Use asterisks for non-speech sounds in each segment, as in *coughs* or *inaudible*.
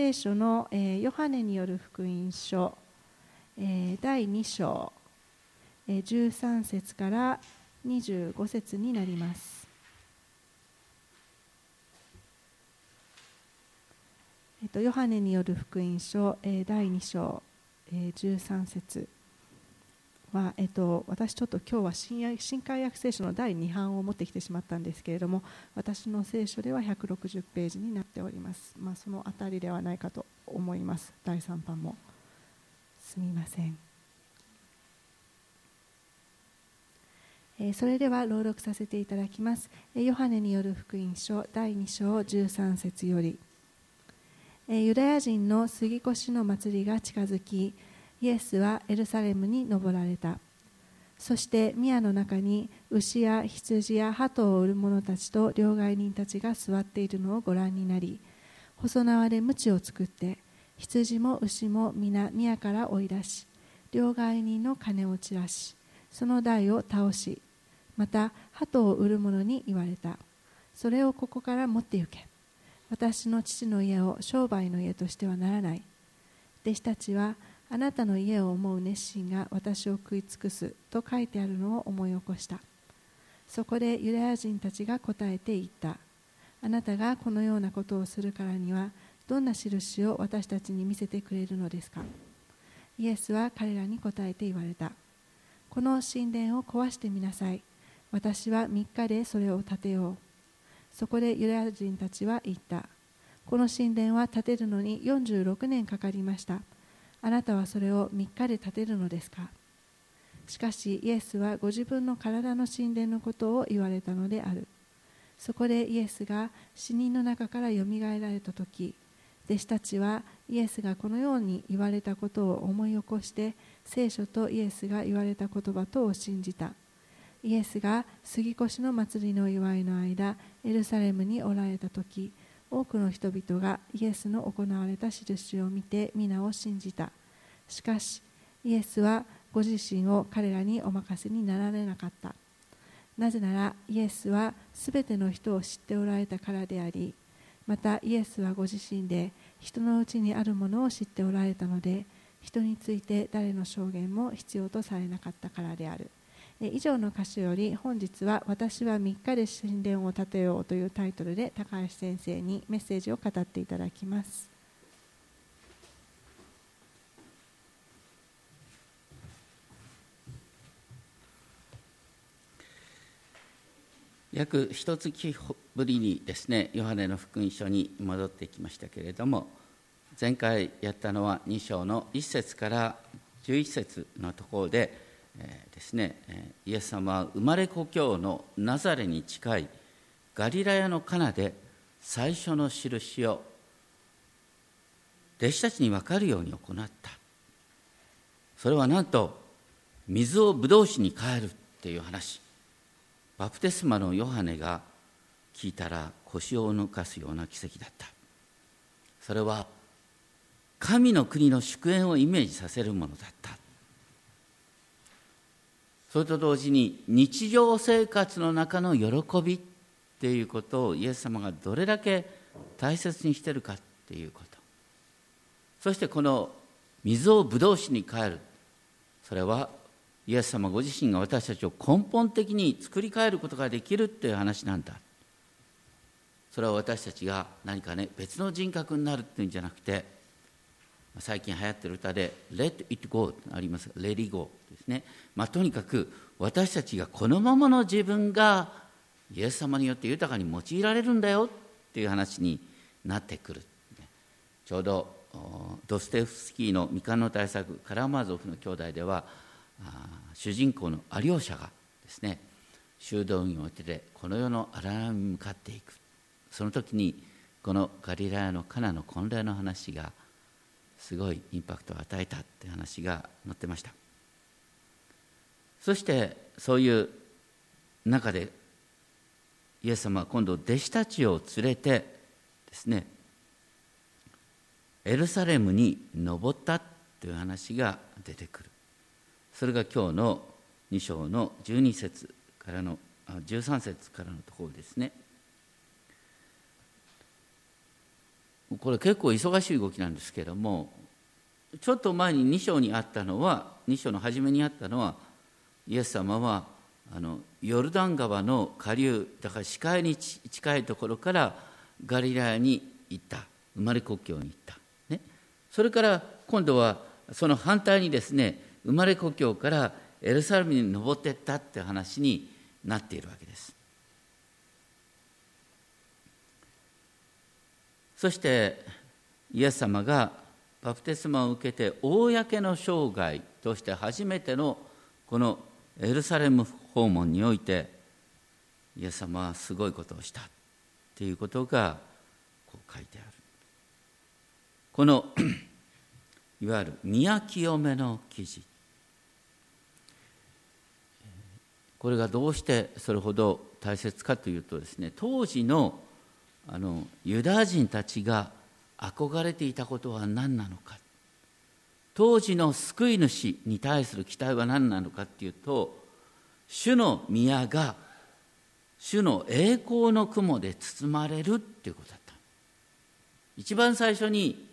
聖書の、えー、ヨハネによる福音書、えー、第2章、えー、13節から25節になります。えっと、ヨハネによる福音書、えー、第2章、えー、13節は、えっと、私ちょっと今日は新新海約聖書の第2版を持ってきてしまったんですけれども私の聖書では160ページになっております、まあ、そのあたりではないかと思います。第3版もすみません、えー、それでは朗読させていただきます、えー、ヨハネによる福音書第2章13節より、えー、ユダヤ人の杉越の祭りが近づきイエスはエルサレムに登られた。そして宮の中に牛や羊や鳩を売る者たちと両替人たちが座っているのをご覧になり細縄で鞭を作って羊も牛も皆宮から追い出し両替人の金を散らしその台を倒しまた鳩を売る者に言われた。それをここから持って行け。私の父の家を商売の家としてはならない。弟子たちはあなたの家を思う熱心が私を食い尽くすと書いてあるのを思い起こした。そこでユダヤ人たちが答えて言った。あなたがこのようなことをするからにはどんな印を私たちに見せてくれるのですか。イエスは彼らに答えて言われた。この神殿を壊してみなさい。私は3日でそれを建てよう。そこでユダヤ人たちは言った。この神殿は建てるのに46年かかりました。あなたはそれを3日で建てるのですか？しかしイエスはご自分の体の神殿のことを言われたのである。そこでイエスが死人の中からよみがえられた時弟子たちはイエスがこのように言われたことを思い起こして聖書とイエスが言われた言葉とを信じた。イエスが杉越の祭りの祝いの間エルサレムにおられた時多くの人々がイエスの行われた印を見て皆を信じた。しかしイエスはご自身を彼らにお任せになられなかった。なぜならイエスはすべての人を知っておられたからでありまたイエスはご自身で人のうちにあるものを知っておられたので人について誰の証言も必要とされなかったからである。以上の歌詞より本日は「私は3日で神殿を建てよう」というタイトルで高橋先生にメッセージを語っていただきます。約一月ぶりにですねヨハネの福音書に戻ってきましたけれども前回やったのは2章の1節から11節のところでえー、ですねイエス様は生まれ故郷のナザレに近いガリラヤのカナで最初の印を弟子たちに分かるように行った。それはなんと水をブドウ酒に変えるっていう話。バプテスマのヨハネが聞いたら腰を抜かすような奇跡だった。それは神の国の祝宴をイメージさせるものだった。それと同時に日常生活の中の喜びっていうことをイエス様がどれだけ大切にしてるかっていうこと。そしてこの水をブドウ酒に変える。それはイエス様ご自身が私たちを根本的に作り変えることができるっていう話なんだ。それは私たちが何かね別の人格になるっていうんじゃなくて最近流行ってる歌で「Let it go」ありますが「Let it go」ですね、まあ、とにかく私たちがこのままの自分がイエス様によって豊かに用いられるんだよっていう話になってくる。ちょうどドステフスキーの未完の大作「カラマーゾフの兄弟」では主人公のアリョーシャがですね修道院を経てこの世の荒波に向かっていく。その時にこのガリラヤのカナの婚礼の話がすごいインパクトを与えたって話が載ってました。そしてそういう中でイエス様は今度弟子たちを連れてですねエルサレムに登ったという話が出てくる。それが今日の2章の12節からの13節からのところですね。これ結構忙しい動きなんですけどもちょっと前に2章にあったのは2章の初めにあったのはイエス様はあのヨルダン川の下流だから視界に近いところからガリラヤに行った。生まれ故郷に行った、ね、それから今度はその反対にですね生まれ故郷からエルサレムに登っていったって話になっているわけです。そしてイエス様がバプテスマを受けて公の生涯として初めてのこのエルサレム訪問においてイエス様はすごいことをしたっていうことがこう書いてある。この *clears throat* いわゆる宮清めの記事。これがどうしてそれほど大切かというとですね当時のあのユダヤ人たちが憧れていたことは何なのか。当時の救い主に対する期待は何なのかっていうと主の宮が主の栄光の雲で包まれるっていうことだった。一番最初に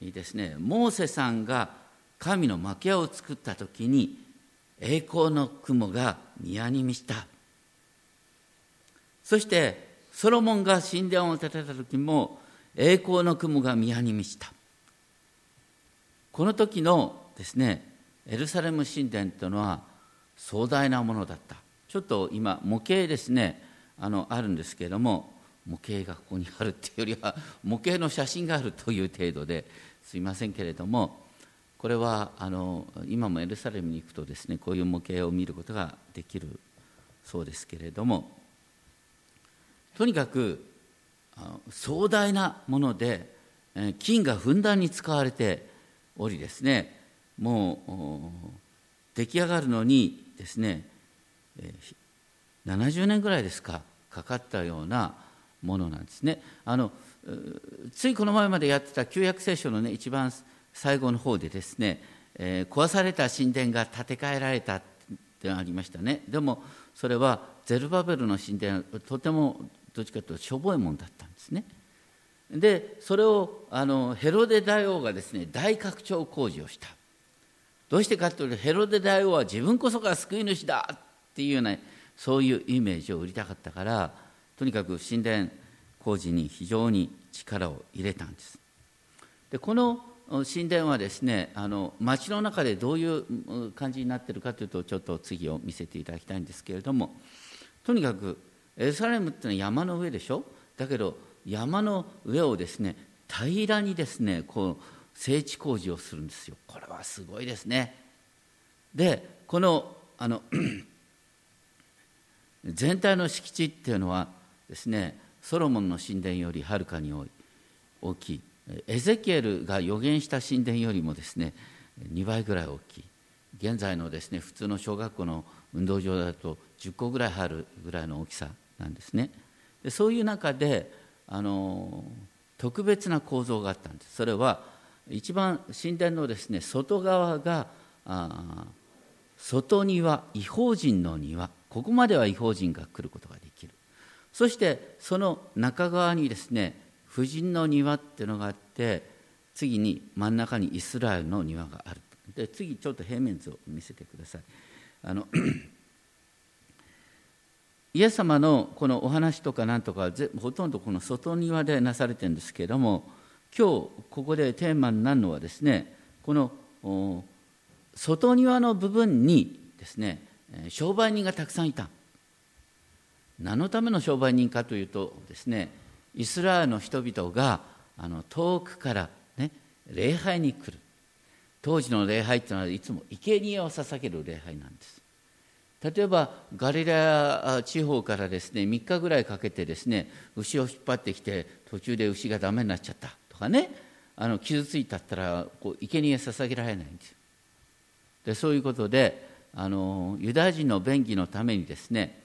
ですねモーセさんが神の幕屋を作った時に栄光の雲が宮に満ちた。そしてソロモンが神殿を建てた時も栄光の雲が宮に満ちた。この時のですねエルサレム神殿というのは壮大なものだった。ちょっと今模型ですねあのあるんですけれども模型がここにあるっていうよりは模型の写真があるという程度ですいませんけれどもこれはあの今もエルサレムに行くとですねこういう模型を見ることができるそうですけれどもとにかく壮大なもので金がふんだんに使われておりですねもう出来上がるのにですね70年ぐらいですかかかったようなものなんですね。あのついこの前までやってた旧約聖書のね一番最後の方でですね、えー、壊された神殿が建て替えられたってありましたね。でもそれはゼルバベルの神殿とてもどっちかというとしょぼいもんだったんですね。でそれをあのヘロデ大王がですね大拡張工事をした。どうしてかというとヘロデ大王は自分こそが救い主だっていうようなそういうイメージを売りたかったからとにかく神殿工事に非常に力を入れたんです。でこの神殿はですねあの町の中でどういう感じになっているかというとちょっと次を見せていただきたいんですけれどもとにかくエルサレムっていうのは山の上でしょ？だけど山の上をですね平らにですねこう整地工事をするんですよ。これはすごいですね。でこのあの *clears throat* 全体の敷地っていうのはですねソロモンの神殿よりはるかに大きい。エゼキエルが予言した神殿よりもですね2倍ぐらい大きい。現在のですね普通の小学校の運動場だと10個ぐらいあるぐらいの大きさなんですね。でそういう中であの特別な構造があったんです。それは一番神殿のですね外側があ外庭違法人の庭。ここまでは違法人が来ることができる。そしてその中側にですね婦人の庭っていうのがあって次に真ん中にイスラエルの庭がある。で次ちょっと平面図を見せてください。あの *clears throat* イエス様のこのお話とかなんとかほとんどこの外庭でなされてるんですけれども今日ここでテーマになるのはですねこの外庭の部分にですね商売人がたくさんいた。何のための商売人かというとですねイスラエルの人々があの遠くからね礼拝に来る。当時の礼拝っていうのはいつも生贄を捧げる礼拝なんです。例えばガリラヤ地方からですね3日ぐらいかけてですね牛を引っ張ってきて途中で牛がダメになっちゃったとかねあの傷ついたったらこう生贄捧げられないんですよ。でそういうことであのユダヤ人の便宜のためにですね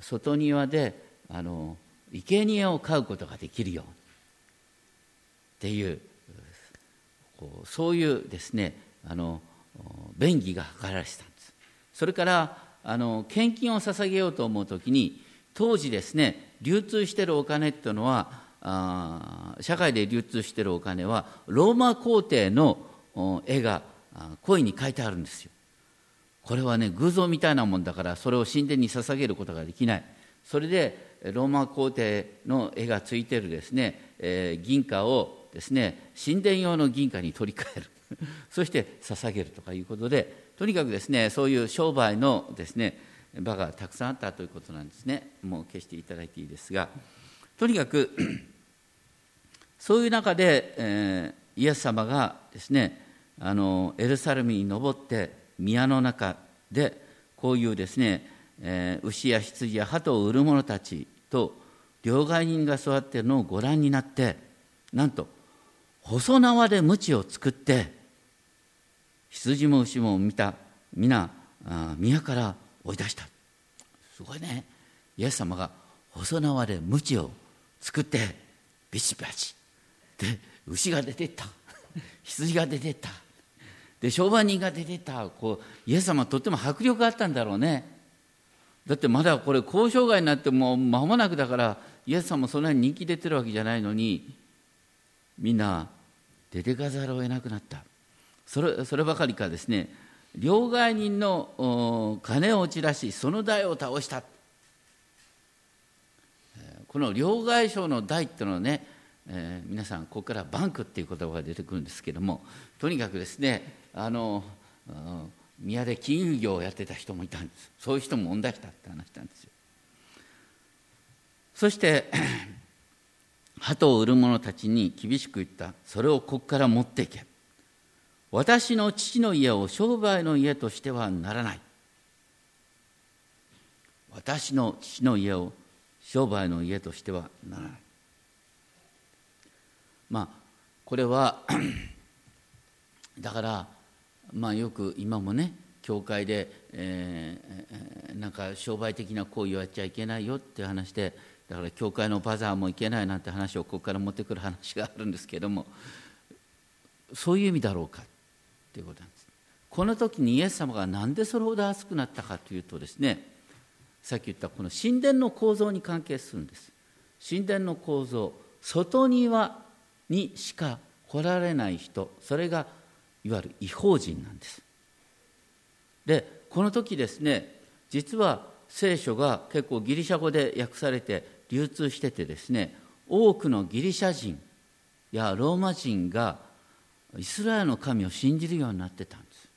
外庭であの生贄を飼うことができるように。っていうこうそういうですねあの便宜が図られてたんです。それからあの献金を捧げようと思う時に当時ですね流通しているお金っていうのはあ社会で流通しているお金はローマ皇帝の絵が恋に書いてあるんですよ。これはね偶像みたいなもんだからそれを神殿に捧げることができない。それでローマ皇帝の絵がついてるですね、えー、銀貨をですね神殿用の銀貨に取り替える。*laughs* そして捧げるとかいうことでとにかくですねそういう商売のですね場がたくさんあったということなんですね。もう消していただいていいですが。とにかく *clears throat* そういう中で、えー、イエス様がですねあのエルサレムに登って宮の中でこういうですね、えー、牛や羊や鳩を売る者たちと両替人が座っているのをご覧になってなんと細縄で鞭を作って羊も牛も見た皆宮から追い出した。すごいね。イエス様が細縄で鞭を作ってビシバシ。で牛が出てった。*laughs* 羊が出てった。で商売人が出てった。こうイエス様とっても迫力あったんだろうね。だってまだこれ交渉外になってもう間もなくだからイエス様もそんなに人気出てるわけじゃないのにみんな出てかざるを得なくなった。それそればかりかですね。両替人の金を散らしその台を倒した。この両替商の台っていうのはね、えー、皆さんここからバンクっていう言葉が出てくるんですけどもとにかくですねあの宮で金融業をやってた人もいたんです。そういう人も問題したって話したんですよ。そして鳩を売る者たちに厳しく言った。それをここから持っていけ。私の父の家を商売の家としてはならない。私の父の家を商売の家としてはならない。まあこれはだからまあよく今もね教会で、えー、なんか商売的な行為をやっちゃいけないよっていう話でだから教会のバザーもいけないなんて話をここから持ってくる話があるんですけどもそういう意味だろうかということなんです。この時にイエス様が何でそれほど熱くなったかというとですねさっき言ったこの神殿の構造に関係するんです。神殿の構造外庭にしか来られない人それがいわゆる違法人なんです。でこの時ですね実は聖書が結構ギリシャ語で訳されて流通しててですね多くのギリシャ人やローマ人がイスラエルの神を信じるようになってたんです。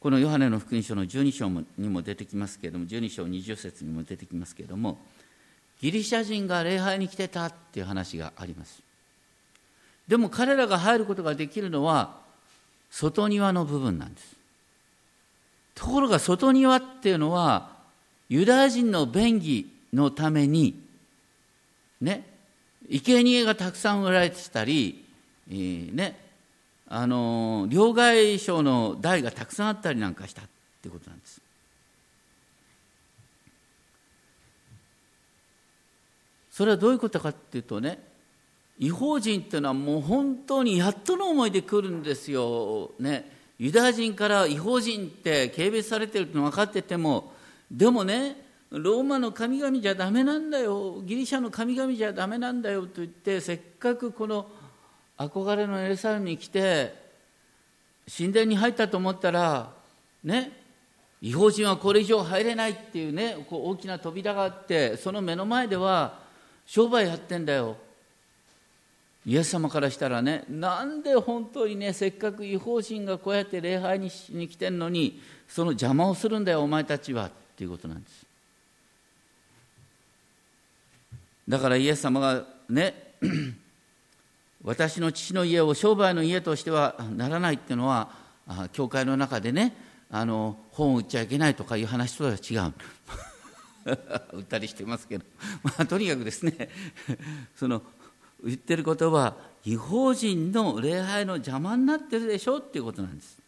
このヨハネの福音書の12章にも出てきますけれども12章20節にも出てきますけれどもギリシャ人が礼拝に来てたっていう話があります。でも彼らが入ることができるのは外庭の部分なんです。ところが外庭っていうのはユダヤ人の便宜のためにね生贄がたくさん売られてたりえー、ねあの両替商の台がたくさんあったりなんかしたってことなんです。それはどういうことかっていうとね違法人っていうのはもう本当にやっとの思いで来るんですよ。ね、ユダヤ人から違法人って軽蔑されてるって分かっててもでもねローマの神々じゃダメなんだよ。ギリシャの神々じゃダメなんだよと言ってせっかくこの憧れのエルサレムに来て神殿に入ったと思ったらね違法人はこれ以上入れないっていうねこう大きな扉があってその目の前では商売やってんだよ。イエス様からしたらねなんで本当にねせっかく違法人がこうやって礼拝にしに来てんのにその邪魔をするんだよお前たちは。っていうことなんです。だからイエス様がね *clears throat* 私の父の家を商売の家としてはならないっていうのは教会の中でねあの本を売っちゃいけないとかいう話とは違う *laughs* 売ったりしてますけど、*laughs* まあ、とにかくですね *laughs* その言ってることは違法人の礼拝の邪魔になってるでしょっていうことなんです。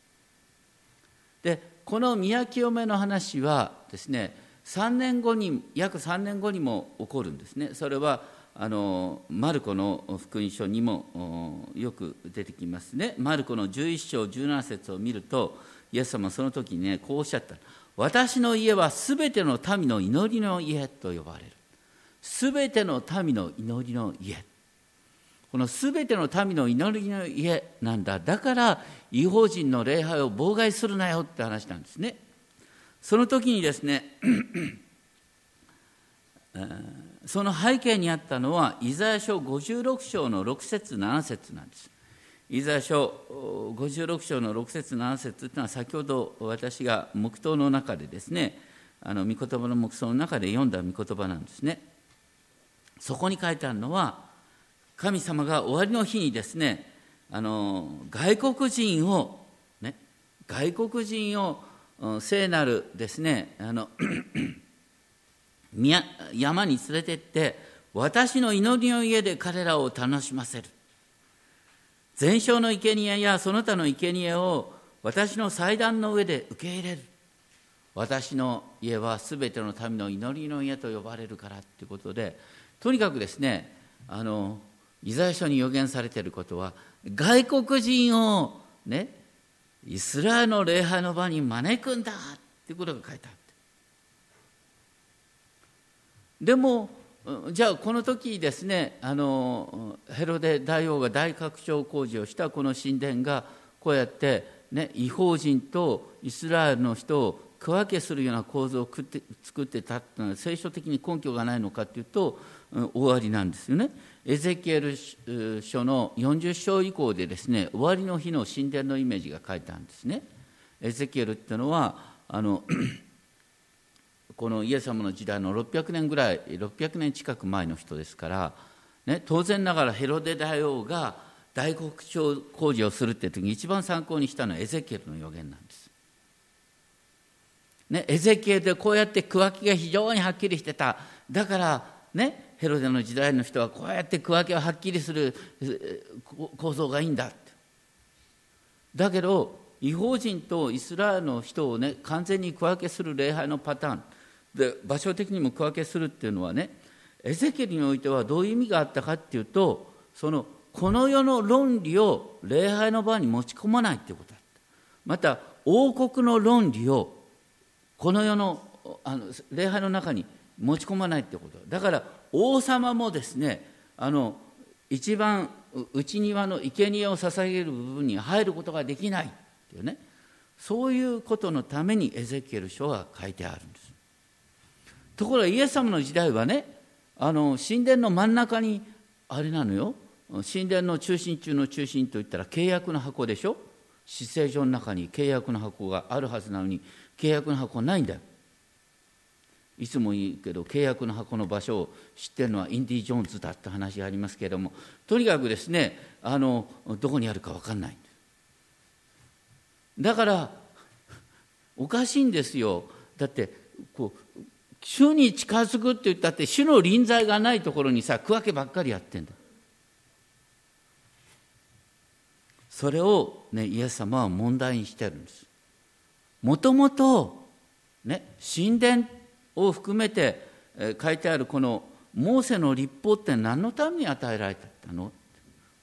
でこの宮清めの話はですね3年後に約3年後にも起こるんですね。それはあのマルコの福音書にもよく出てきますね。マルコの11章17節を見ると、イエス様はその時にね、こうおっしゃった。私の家はすべての民の祈りの家と呼ばれる。すべての民の祈りの家このすべての民の祈りの家なんだだから違法人の礼拝を妨害するなよって話なんですねその時にですねその背景にあったのはイザヤ書56章の6節7節なんです。イザヤ書56章の6節7節というのは先ほど私が黙祷の中でですねあの御言葉の黙想の中で読んだ御言葉なんですね。そこに書いてあるのは神様が終わりの日にですねあの外国人をね外国人を聖なるですねあの山に連れてって私の祈りの家で彼らを楽しませる。全焼の生贄やその他の生贄を私の祭壇の上で受け入れる。私の家はすべての民の祈りの家と呼ばれるからということでとにかくですねあのイザヤ書に予言されていることは外国人をねイスラエルの礼拝の場に招くんだっていうことが書いてあるでもじゃあこの時ですねあのヘロデ大王が大拡張工事をしたこの神殿がこうやって、ね、違法人とイスラエルの人を区分けするような構造を作ってたっていうのは聖書的に根拠がないのかというと終わりなんですよね。エゼキエル書の40章以降でですね終わりの日の神殿のイメージが書いてあるんですね。エゼキエルっていうのはあの *clears throat* このイエス様の時代の600年ぐらい600年近く前の人ですから、ね、当然ながらヘロデ大王が大国庁工事をするって時に一番参考にしたのはエゼキエルの予言なんです。ね、エゼキエルでこうやって区分けが非常にはっきりしてただからねヘロデの時代の人はこうやって区分けがはっきりする構造がいいんだだけど違法人とイスラエルの人をね完全に区分けする礼拝のパターン。で場所的にも区分けするっていうのはねエゼキエルにおいてはどういう意味があったかっていうとそのこの世の論理を礼拝の場に持ち込まないっていうことだった。また王国の論理をこの世のあの礼拝の中に持ち込まないってこと。だから王様もですねあの一番内庭の生贄を捧げる部分に入ることができないっていうね。そういうことのためにエゼキエル書は書いてあるんです。ところがイエス様の時代はねあの神殿の真ん中にあれなのよ。神殿の中心中の中心といったら契約の箱でしょ。死聖所の中に契約の箱があるはずなのに契約の箱ないんだよ。いつも言うけど契約の箱の場所を知ってるのはインディ・ジョーンズだって話がありますけれどもとにかくですねあのどこにあるか分かんない。だからおかしいんですよ。だってこう主に近づくって言ったって主の臨在がないところにさ区分けばっかりやってんだ。それを、ね、イエス様は問題にしてるんです。もともと、ね、神殿を含めて、えー、書いてあるこのモーセの立法って何のために与えられたの？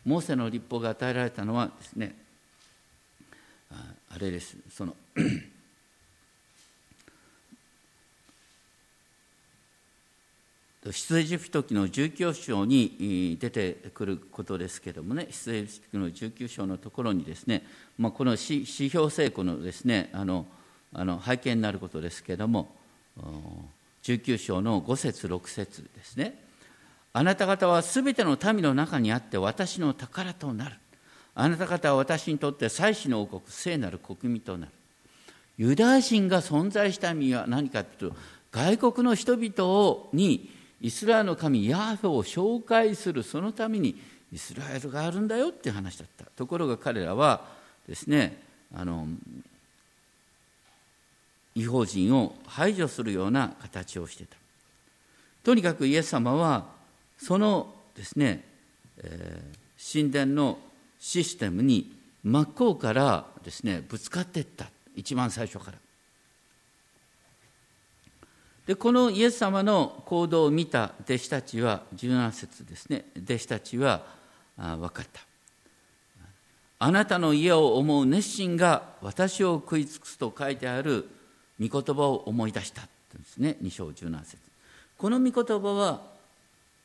モーセの立法が与えられたのはですねあれです。その *coughs* 出エジプト記の19章に出てくることですけれどもね出エジプト記の19章のところにですね、まあ、この指標成功のですねあのあの背景になることですけれども19章の5節6節ですね。あなた方はすべての民の中にあって私の宝となる。あなた方は私にとって祭祀の王国聖なる国民となる。ユダヤ人が存在した意味は何かというと外国の人々にイスラエルの神ヤーフェを紹介するそのためにイスラエルがあるんだよっていう話だった。ところが彼らはですねあの違法人を排除するような形をしてた。とにかくイエス様はそのですね、えー、神殿のシステムに真っ向からですねぶつかっていった。一番最初から。でこのイエス様の行動を見た弟子たちは17節ですね。弟子たちはあ分かった。あなたの家を思う熱心が私を食い尽くすと書いてある御言葉を思い出したですね。2章17節。この御言葉は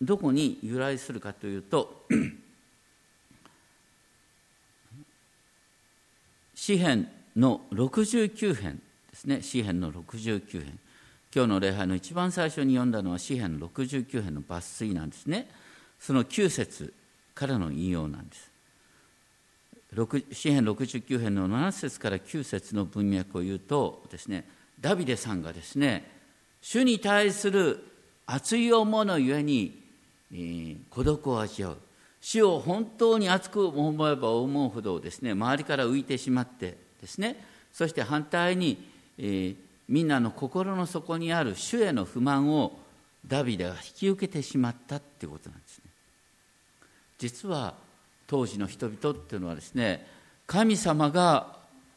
どこに由来するかというと *clears throat* 詩編の69編ですね。詩編の69編。今日の礼拝の一番最初に読んだのは詩編69編の抜粋なんですね。その9節からの引用なんです。詩編69編の7節から9節の文脈を言うとですねダビデさんがですね主に対する熱い思いのゆえに、えー、孤独を味わう。主を本当に熱く思えば思うほどですね周りから浮いてしまってですねそして反対に、えー、みんなの心の底にある主への不満をダビデが引き受けてしまったっていうことなんですね。実は当時の人々っていうのはですね神様が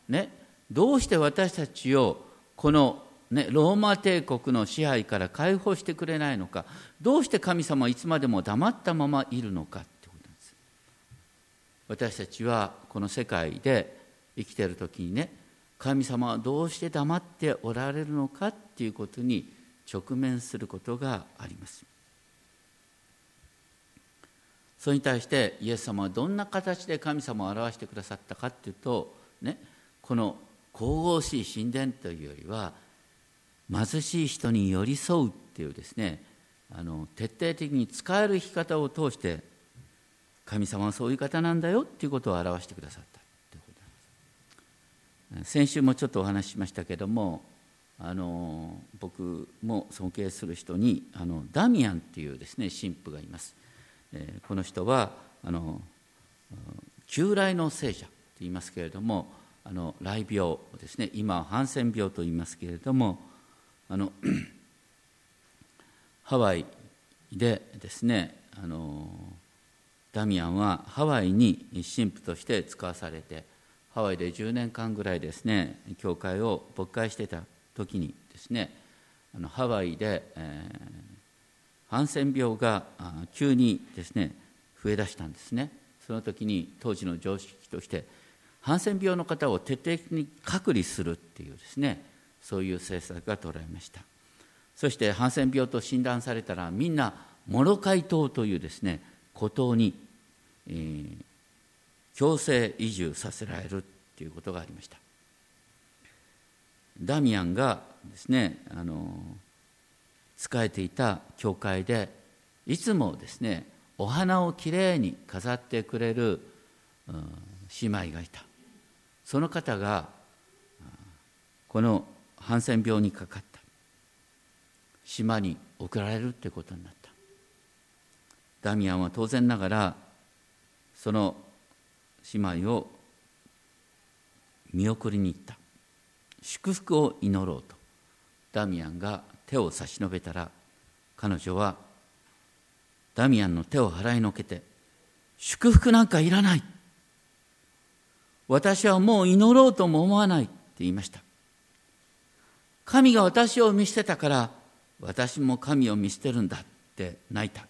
ねどうして私たちをこのね、ローマ帝国の支配から解放してくれないのかどうして神様はいつまでも黙ったままいるのかってことなんです。私たちはこの世界で生きてる時にね神様はどうして黙っておられるのかっていうことに直面することがあります。それに対してイエス様はどんな形で神様を表してくださったかっていうとねこの神々しい神殿というよりは貧しい人に寄り添うっていうですねあの徹底的に使える生き方を通して神様はそういう方なんだよっていうことを表してくださったということです。先週もちょっとお話ししましたけどもあの僕も尊敬する人にあのダミアンっていうですね神父がいます、えー、この人はあの旧来の聖者と言いますけれどもあの雷病ですね。今はハンセン病と言いますけれどもあの *clears throat* ハワイでですねあのダミアンはハワイに神父として使わされてハワイで10年間ぐらいですね教会を勃会してた時にですねあのハワイで、えー、ハンセン病が急にですね増えだしたんですね。その時に当時の常識としてハンセン病の方を徹底的に隔離するっていうですねそういう政策が取られました。そしてハンセン病と診断されたらみんなモロカイ島というですね孤島に、えー、強制移住させられるということがありました。ダミアンがですねあの仕えていた教会でいつもですねお花をきれいに飾ってくれる、うん、姉妹がいた。その方がこのハンセン病にかかった。島に送られるってことになった。ダミアンは当然ながらその姉妹を見送りに行った。祝福を祈ろうと。ダミアンが手を差し伸べたら彼女はダミアンの手を払いのけて祝福なんかいらない。私はもう祈ろうとも思わないって言いました。神が私を見捨てたから私も神を見捨てるんだって泣いた。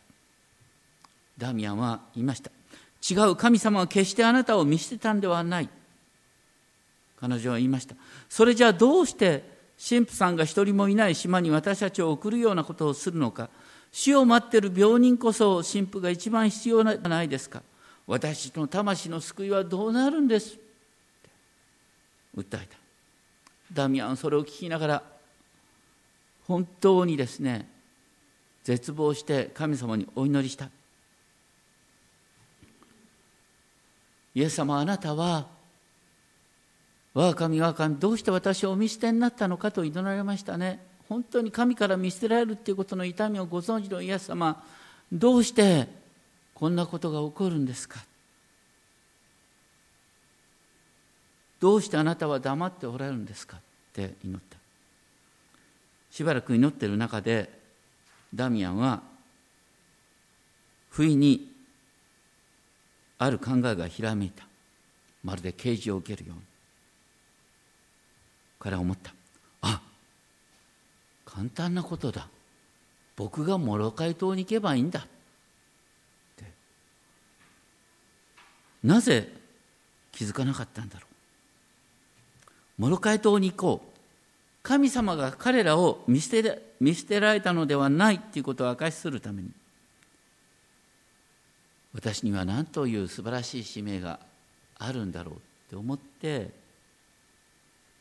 ダミアンは言いました。違う神様は決してあなたを見捨てたんではない。彼女は言いました。それじゃあどうして神父さんが一人もいない島に私たちを送るようなことをするのか。死を待ってる病人こそ神父が一番必要じゃないですか。私の魂の救いはどうなるんです？訴えた。ダミアンそれを聞きながら本当にですね絶望して神様にお祈りした。イエス様あなたは我が神我が神どうして私をお見捨てになったのかと祈られましたね。本当に神から見捨てられるっていうことの痛みをご存知のイエス様どうしてこんなことが起こるんですか？どうしてあなたは黙っておられるんですか？って祈った。しばらく祈ってる中でダミアンは不意にある考えがひらめいた。まるで啓示を受けるように。彼は思った。あ簡単なことだ。僕がモロカイ島に行けばいいんだ。って。なぜ気づかなかったんだろう。モロカイ島に行こう。神様が彼らを見捨て見捨てられたのではないということを明かしするために。私には何という素晴らしい使命があるんだろうって思って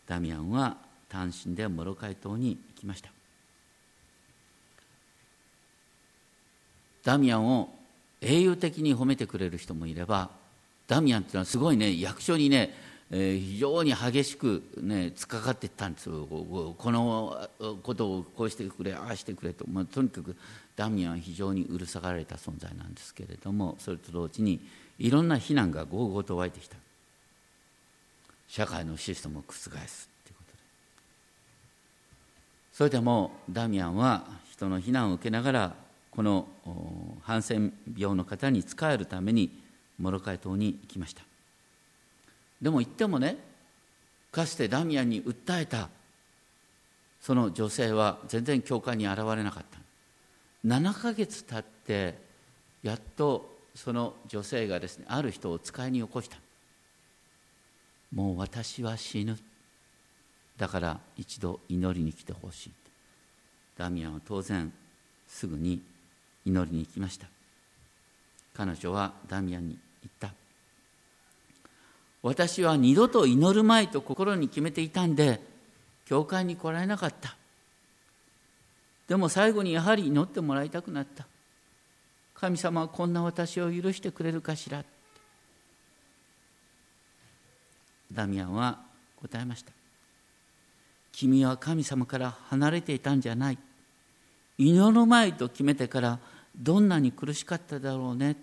ダミアンは単身でモロカイ島に行きました。ダミアンを英雄的に褒めてくれる人もいればダミアンっていうのはすごいね役所にね、えー、非常に激しくね突っかかっていったんですよ。このことをこうしてくれああしてくれと、まあ、とにかくダミアンは非常にうるさがられた存在なんですけれどもそれと同時にいろんな非難がごうごうと湧いてきた。社会のシステムを覆すということで。それでもダミアンは人の非難を受けながらこのハンセン病の方に仕えるためにモロカイ島に行きました。でも行ってもねかつてダミアンに訴えたその女性は全然教会に現れなかった。7ヶ月経ってやっとその女性がですねある人を使いに起こした。もう私は死ぬ。だから一度祈りに来てほしい。ダミアンは当然すぐに祈りに行きました。彼女はダミアンに言った。私は二度と祈るまいと心に決めていたんで教会に来られなかった。でも最後にやはり祈ってもらいたくなった。神様はこんな私を許してくれるかしら。ダミアンは答えました。君は神様から離れていたんじゃない。祈るまいと決めてからどんなに苦しかっただろうね。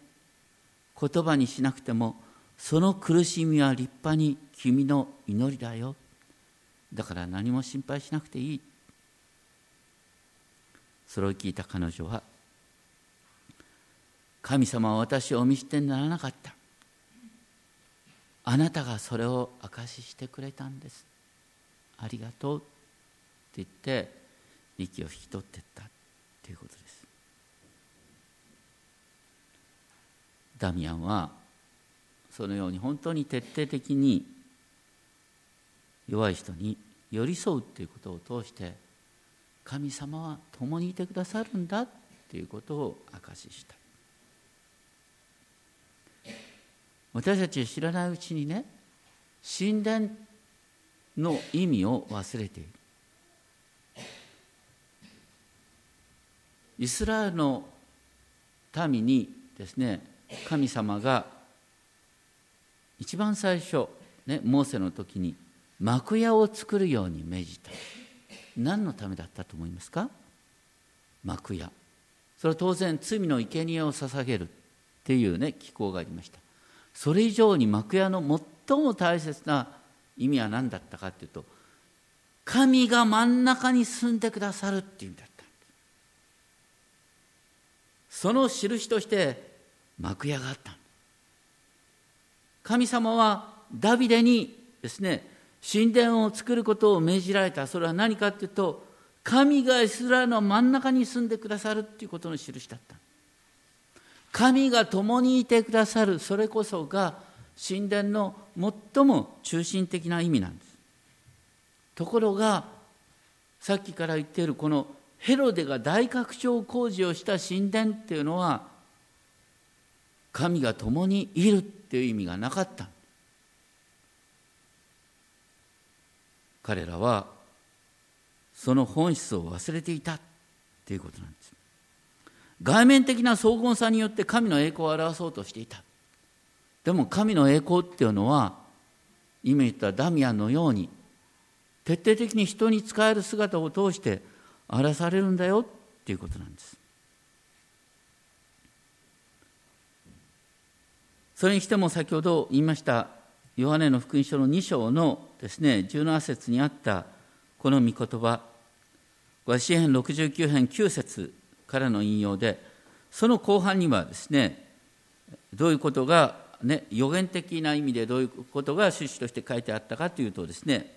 言葉にしなくてもその苦しみは立派に君の祈りだよ。だから何も心配しなくていい。それを聞いた彼女は神様は私をお見捨てにならなかった。あなたがそれを証ししてくれたんです。ありがとうって言って息を引き取っていった。ということです。ダミアンはそのように本当に徹底的に弱い人に寄り添うということを通して神様は共にいてくださるんだということを証しした。私たち知らないうちにね神殿の意味を忘れている。イスラエルの民にですね神様が一番最初、ね、モーセの時に幕屋を作るように命じた。何のためだったと思いますか？幕屋。それは当然罪の生贄を捧げるっていうね機構がありました。それ以上に幕屋の最も大切な意味は何だったかっていうと神が真ん中に住んでくださるっていう意味だった。その印として幕屋があった神様はダビデにですね神殿を作ることを命じられた。それは何かっていうと神がイスラエルの真ん中に住んでくださるっていうことの印だった。神が共にいてくださる。それこそが神殿の最も中心的な意味なんです。ところがさっきから言っているこのヘロデが大拡張工事をした神殿っていうのは神が共にいる。っていう意味がなかった。彼らはその本質を忘れていた。っていうことなんです。外面的な荘厳さによって神の栄光を表そうとしていた。でも神の栄光っていうのは今言ったダミアンのように徹底的に人に使える姿を通して表されるんだよ。っていうことなんです。それにしても先ほど言いましたヨハネの福音書の2章のですね17節にあったこの御言葉これ詩編69編9節からの引用でその後半にはですねどういうことが、ね、予言的な意味でどういうことが趣旨として書いてあったかというとですね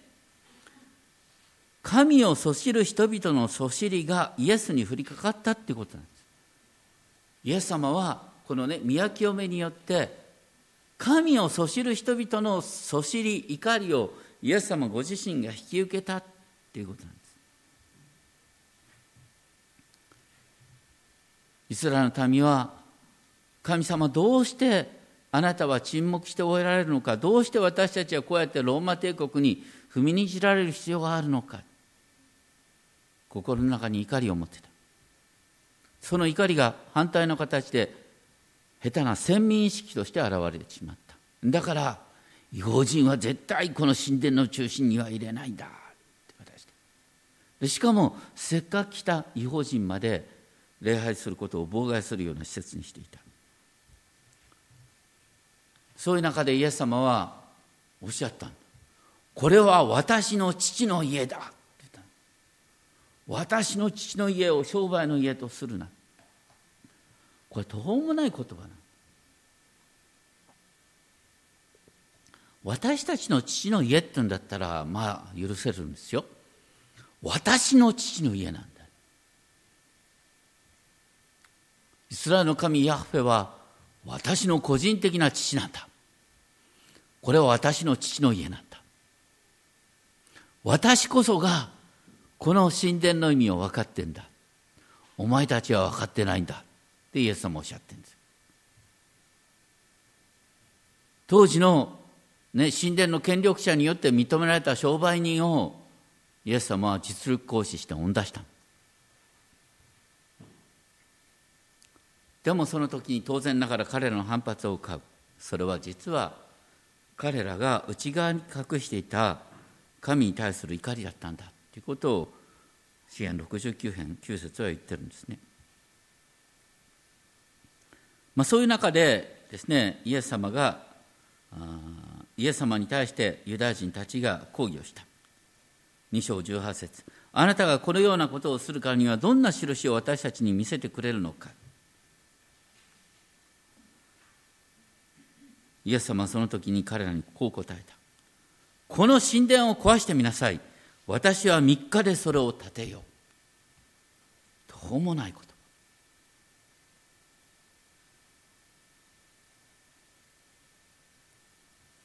神をそしる人々のそしりがイエスに降りかかったっていうことなんです。イエス様はこのね宮清めによって神をそしる人々のそしり怒りをイエス様ご自身が引き受けたっていうことなんです。イスラエルの民は神様どうしてあなたは沈黙して終えられるのかどうして私たちはこうやってローマ帝国に踏みにじられる必要があるのか。心の中に怒りを持ってた。その怒りが反対の形で下手な先民意識として現れてしまった。だから違法人は絶対この神殿の中心には入れないんだって渡してでしかもせっかく来た違法人まで礼拝することを妨害するような施設にしていた。そういう中でイエス様はおっしゃった。これは私の父の家だ私の父の家を商売の家とするな。これ途方もない言葉な私たちの父の家って言うんだったらまあ許せるんですよ。私の父の家なんだ。イスラエルの神ヤフェは私の個人的な父なんだ。これは私の父の家なんだ。私こそがこの神殿の意味を分かってんだ。お前たちは分かってないんだ。ってイエス様おっしゃってるんです。当時のね、神殿の権力者によって認められた商売人をイエス様は実力行使して恩出したでもその時に当然ながら彼らの反発を買う。それは実は彼らが内側に隠していた神に対する怒りだったんだということを詩篇69編9節は言ってるんですね。まあ、そういう中でですねイエス様がイエス様に対してユダヤ人たちが抗議をした。2章18節。あなたがこのようなことをするからにはどんな印を私たちに見せてくれるのか。イエス様はその時に彼らにこう答えた。この神殿を壊してみなさい。私は3日でそれを建てよう。どうもないこと。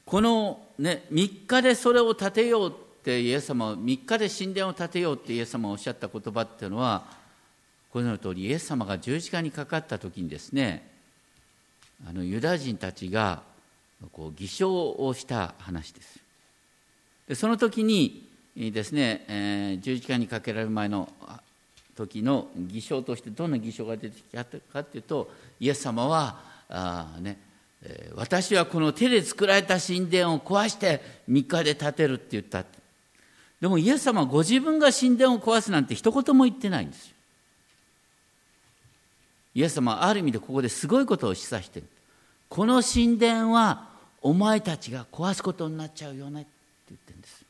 この、ね、3日でそれを建てようってイエス様は3日で神殿を建てようってイエス様がおっしゃった言葉っていうのはこの通りイエス様が十字架にかかった時にですねあのユダヤ人たちがこう偽証をした話です。でその時にですね、えー、十字架にかけられる前の時の偽証としてどんな偽証が出てきたかというとイエス様はあ、ね、私はこの手で作られた神殿を壊して3日で建てるって言ったでもイエス様はご自分が神殿を壊すなんて一言も言ってないんですよ。イエス様はある意味でここですごいことを示唆してる。この神殿はお前たちが壊すことになっちゃうよねって言ってるんです。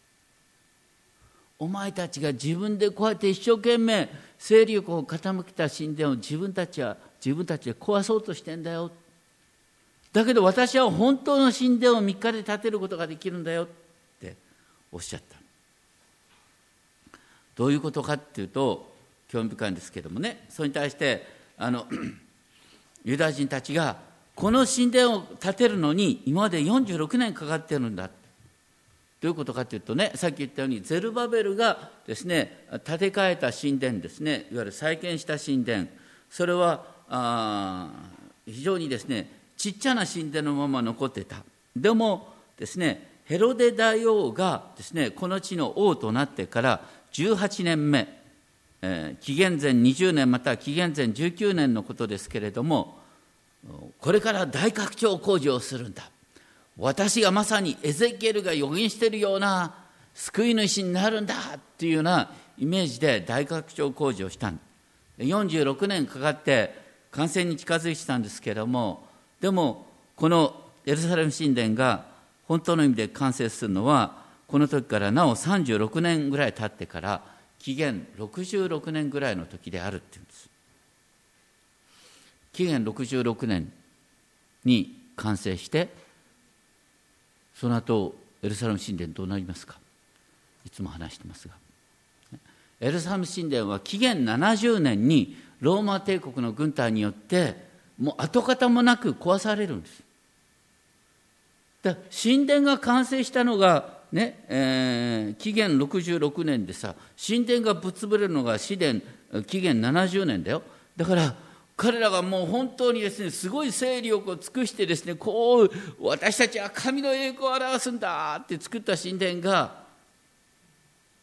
お前たちが自分でこうやって一生懸命勢力を傾けた神殿を自分たちは自分たちで壊そうとしてんだよって。だけど私は本当の神殿を3日で建てることができるんだよっておっしゃった。どういうことかっていうと興味深いんですけどもね。それに対してあの *clears throat* ユダヤ人たちがこの神殿を建てるのに今まで46年かかってるんだどういうことかというとねさっき言ったようにゼルバベルがですね建て替えた神殿ですね。いわゆる再建した神殿。それは非常にですねちっちゃな神殿のまま残ってた。でもですねヘロデ大王がですねこの地の王となってから18年目、えー、紀元前20年または紀元前19年のことですけれどもこれから大拡張工事をするんだ。私がまさにエゼキエルが予言しているような救い主になるんだっていうようなイメージで大拡張工事をしたんだ。46年かかって完成に近づいてたんですけれどもでもこのエルサレム神殿が本当の意味で完成するのはこの時からなお36年ぐらい経ってから紀元66年ぐらいの時であるっていうんです。紀元66年に完成してその後エルサレム神殿どうなりますか？いつも話してますが。エルサレム神殿は紀元70年にローマ帝国の軍隊によってもう跡形もなく壊されるんです。だ神殿が完成したのがね、えー、紀元66年でさ神殿がぶっ潰れるのが紀元紀元70年だよ。だから彼らがもう本当にですねすごい勢力を尽くしてですねこう私たちは神の栄光を表すんだって作った神殿が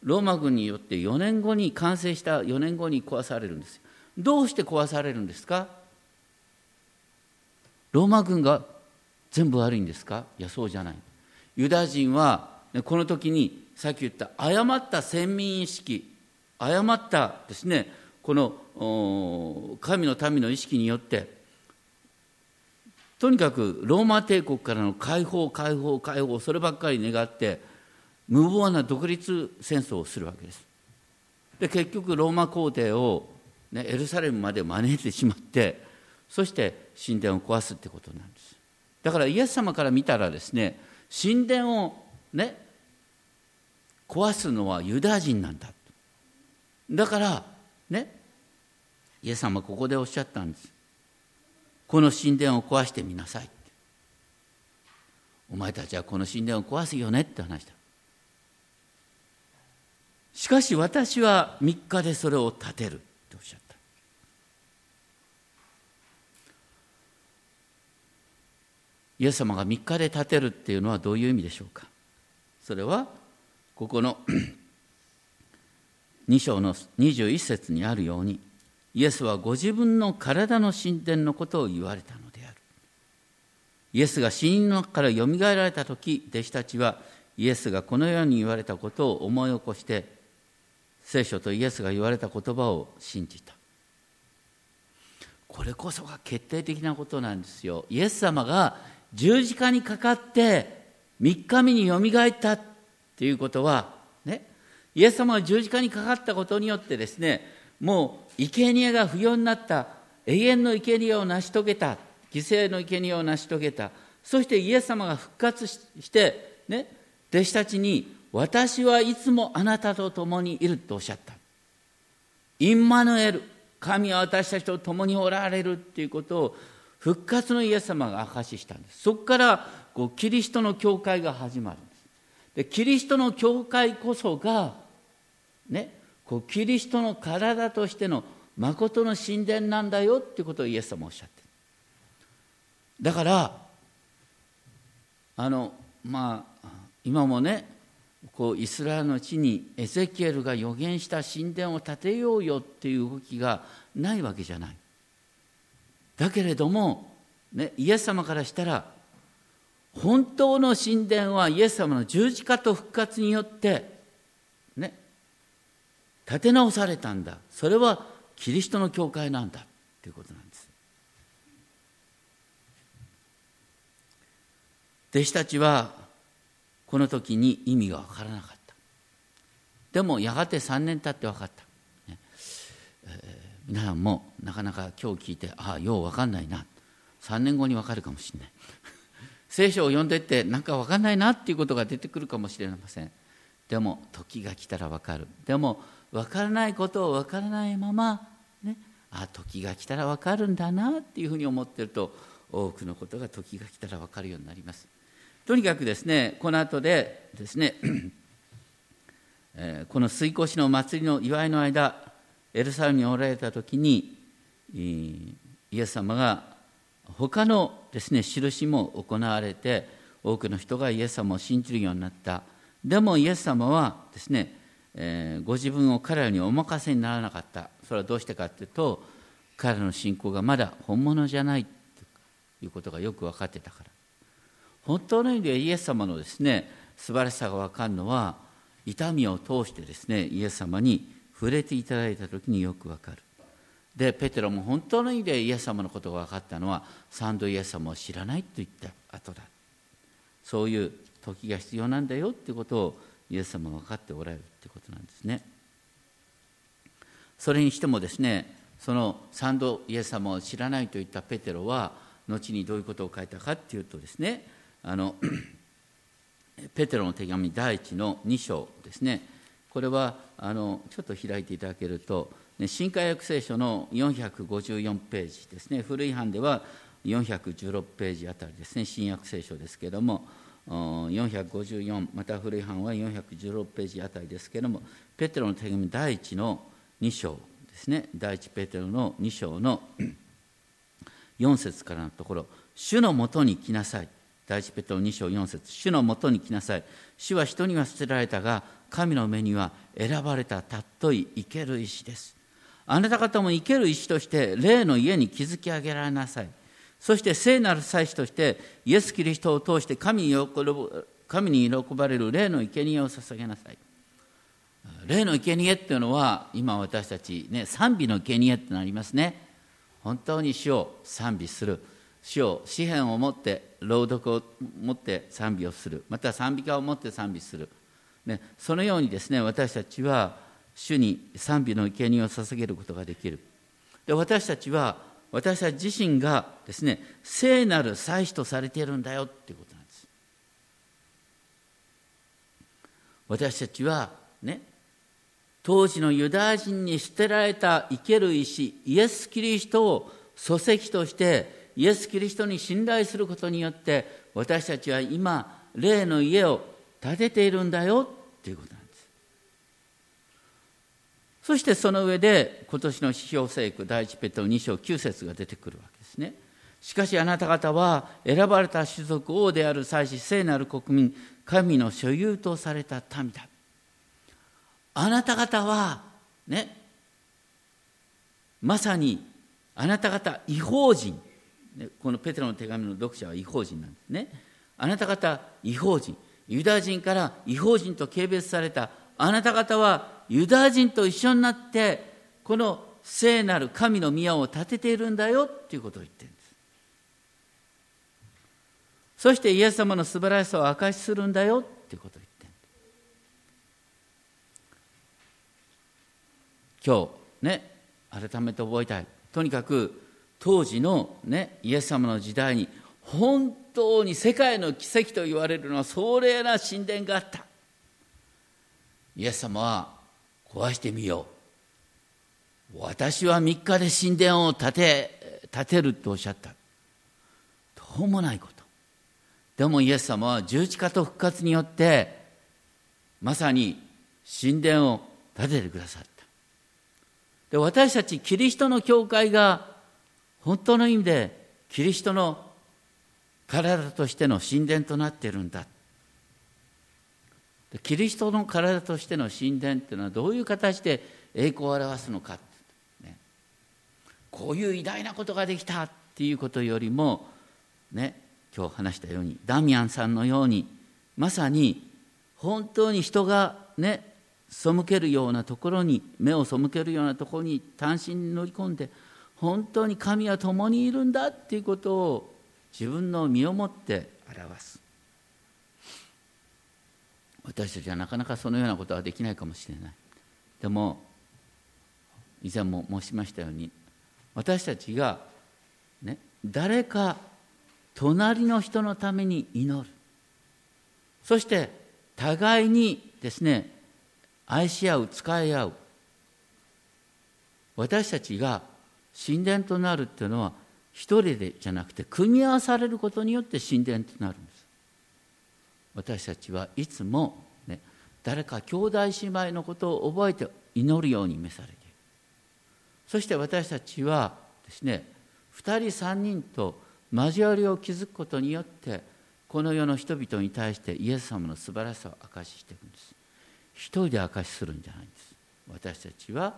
ローマ軍によって4年後に完成した4年後に壊されるんですどうして壊されるんですか？ローマ軍が全部悪いんですか？いやそうじゃない。ユダヤ人はこの時にさっき言った誤った先民意識誤ったですねこの神の民の意識によってとにかくローマ帝国からの解放解放解放そればっかり願って無謀な独立戦争をするわけです。で結局ローマ皇帝を、ね、エルサレムまで招いてしまってそして神殿を壊すってことなんです。だからイエス様から見たらですね神殿をね壊すのはユダヤ人なんだ。だからねイエス様ここでおっしゃったんです。この神殿を壊してみなさいお前たちはこの神殿を壊すよねって話だ。しかし私は3日でそれを建てるっておっしゃったイエス様が3日で建てるっていうのはどういう意味でしょうか？それはここの *clears throat* 2章の21節にあるようにイエスはご自分の体の神殿のことを言われたのである。イエスが死人の中からよみがえられた時弟子たちはイエスがこのように言われたことを思い起こして聖書とイエスが言われた言葉を信じた。これこそが決定的なことなんですよ。イエス様が十字架にかかって3日目によみがえったっていうことはねイエス様が十字架にかかったことによってですねもう生贄が不要になった永遠の生贄を成し遂げた犠牲の生贄を成し遂げたそしてイエス様が復活してね弟子たちに私はいつもあなたと共にいるとおっしゃった。インマヌエル神は私たちと共におられるっていうことを復活のイエス様が証ししたんです。そこからこうキリストの教会が始まるんです。でキリストの教会こそがねこうキリストの体としての誠の神殿なんだよっていうことをイエス様おっしゃってだからあのまあ今もねこうイスラエルの地にエゼキエルが予言した神殿を建てようよっていう動きがないわけじゃない。だけれども、ね、イエス様からしたら本当の神殿はイエス様の十字架と復活によってね立て直されたんだ。それはキリストの教会なんだ。ということなんです。弟子たちはこの時に意味が分からなかった。でもやがて3年経って分かった、皆さんもなかなか今日聞いてああよう分かんないな。3年後に分かるかもしれない。*laughs* 聖書を読んでってなんか分かんないなっていうことが出てくるかもしれません。でも時が来たら分かる。でも分からないことを分からないままねあ時が来たら分かるんだなっていうふうに思ってると多くのことが時が来たら分かるようになります。とにかくですねこの後でですね *clears throat* えこの水越の祭りの祝いの間エルサレムにおられた時にイエス様が他のですね印も行われて多くの人がイエス様を信じるようになった。でもイエス様はですね、えー、ご自分を彼らにお任せにならなかった。それはどうしてかというと彼らの信仰がまだ本物じゃないということがよく分かってたから。本当の意味でイエス様のですね素晴らしさが分かるのは痛みを通してですねイエス様に触れていただいた時によく分かる。でペテロも本当の意味でイエス様のことが分かったのは三度イエス様を知らないと言った後だ。そういう時が必要なんだよっていうことをイエス様が分かっておられるってことなんですね。それにしてもですねその三度イエス様を知らないと言ったペテロは後にどういうことを書いたかっていうとですねあの *clears throat* ペテロの手紙第一の2章ですね。これはあのちょっと開いていただけると、ね、新海約聖書の454ページですね。古い版では416ページあたりですね。新約聖書ですけれども454また古い版は416ページあたりですけれどもペテロの手紙第一の2章ですね。第一ペテロの2章の *clears throat* 4節からのところ主のもとに来なさい。第一ペトロ2章4節主のもとに来なさい。主は人には捨てられたが神の目には選ばれた尊い生ける石です。あなた方も生ける石として霊の家に築き上げられなさい。そして聖なる祭司としてイエス・キリストを通して神に喜神に喜ばれる霊の生贄を捧げなさい。霊の生贄っていうのは今私たちね賛美の生贄ってなりますね。本当に主を賛美する。主を詩篇を持って朗読を持って賛美をする。また賛美歌を持って賛美する、ね、そのようにですね私たちは主に賛美の生贄を捧げることができる。で私たちは私たち自身がですね聖なる祭司とされているんだよっていうことなんです。私たちはね当時のユダヤ人に捨てられた生ける石イエス・キリストを礎石としてイエス・キリストに信頼することによって私たちは今霊の家を建てているんだよっていうことなんです。そしてその上で今年の指標聖句第一ペトロ2章9節が出てくるわけですね。しかしあなた方は選ばれた種族王である祭司聖なる国民神の所有とされた民だ。あなた方はねまさにあなた方違法人。このペテロの手紙の読者は違法人なんですね。あなた方違法人、ユダヤ人から違法人と軽蔑されたあなた方はユダヤ人と一緒になってこの聖なる神の宮を建てているんだよっていうことを言ってるんです。そしてイエス様の素晴らしさを証しするんだよっていうことを言ってる今日ね改めて覚えたいとにかく当時の、ね、イエス様の時代に本当に世界の奇跡と言われるのは壮麗な神殿があった。イエス様は壊してみよう。私は3日で神殿を建て建てるとおっしゃった。どうもないこと。でもイエス様は十字架と復活によってまさに神殿を建ててくださった。で私たちキリストの教会が本当の意味でキリストの体としての神殿となっているんだ。キリストの体としての神殿っていうのはどういう形で栄光を表すのか、ね、こういう偉大なことができたっていうことよりも、ね、今日話したようにダミアンさんのようにまさに本当に人がね背けるようなところに目を背けるようなところに単身に乗り込んで本当に神は共にいるんだっていうことを自分の身をもって表す。私たちはなかなかそのようなことはできないかもしれない。でも以前も申しましたように私たちが、ね、誰か隣の人のために祈る。そして互いにですね愛し合う使い合う。私たちが神殿となるっていうのは一人でじゃなくて組み合わされることによって神殿となるんです。私たちはいつも、ね、誰か兄弟姉妹のことを覚えて祈るように召されている。そして私たちはですね2人3人と交わりを築くことによってこの世の人々に対してイエス様の素晴らしさを証ししていくんです。一人で証しするんじゃないんです。私たちは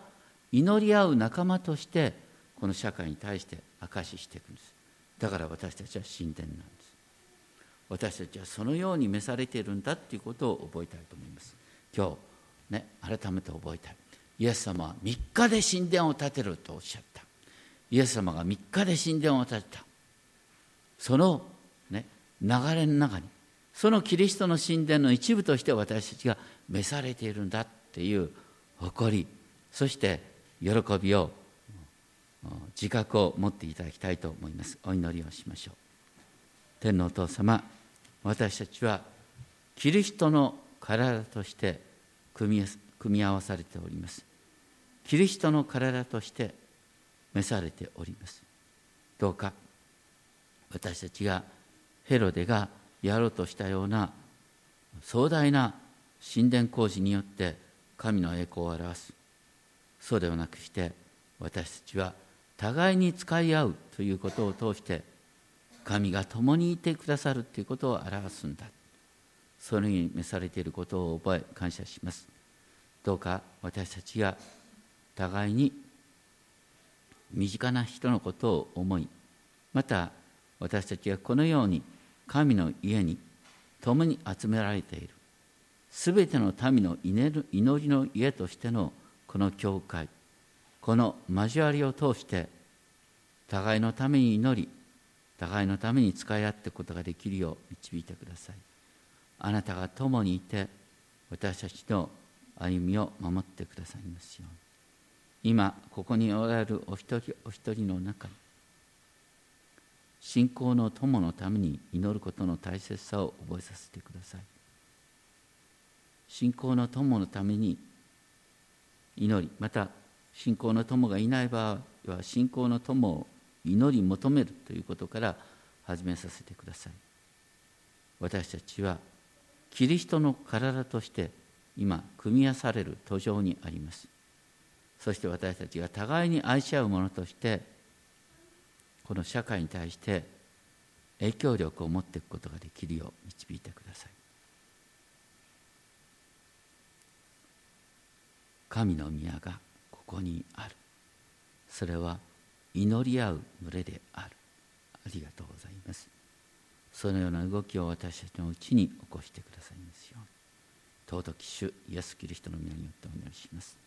祈り合う仲間としてこの社会に対して証ししていくんです。だから私たちは神殿なんです。私たちはそのように召されているんだということを覚えたいと思います。今日ね改めて覚えたい。イエス様は3日で神殿を建てるとおっしゃった。イエス様が3日で神殿を建てた。その、ね、流れの中にそのキリストの神殿の一部として私たちが召されているんだっていう誇りそして喜びを自覚を持っていただきたいと思います。お祈りをしましょう。天皇お父様私たちはキリストの体として組み合わされております。キリストの体として召されております。どうか私たちがヘロデがやろうとしたような壮大な神殿工事によって神の栄光を表す。そうではなくして私たちは互いに使い合うということを通して神が共にいてくださるということを表すんだ。それに召されていることを覚え感謝します。どうか私たちが互いに身近な人のことを思いまた私たちがこのように神の家に共に集められている。すべての民の祈りの家としてのこの教会。この交わりを通して互いのために祈り互いのために使い合っていくことができるよう導いてください。あなたが共にいて私たちの歩みを守ってくださいますように。今ここにおられるお一人お一人の中に信仰の友のために祈ることの大切さを覚えさせてください。信仰の友のために祈りまた信仰の友がいない場合は信仰の友を祈り求めるということから始めさせてください。私たちはキリストの体として今組み合わされる途上にあります。そして私たちが互いに愛し合うものとしてこの社会に対して影響力を持っていくことができるよう導いてください。神の宮がここにある。それは祈り合う群れである。ありがとうございます。そのような動きを私たちのうちに起こしてくださいますように。尊き主イエス・キリストの皆によってお祈りします。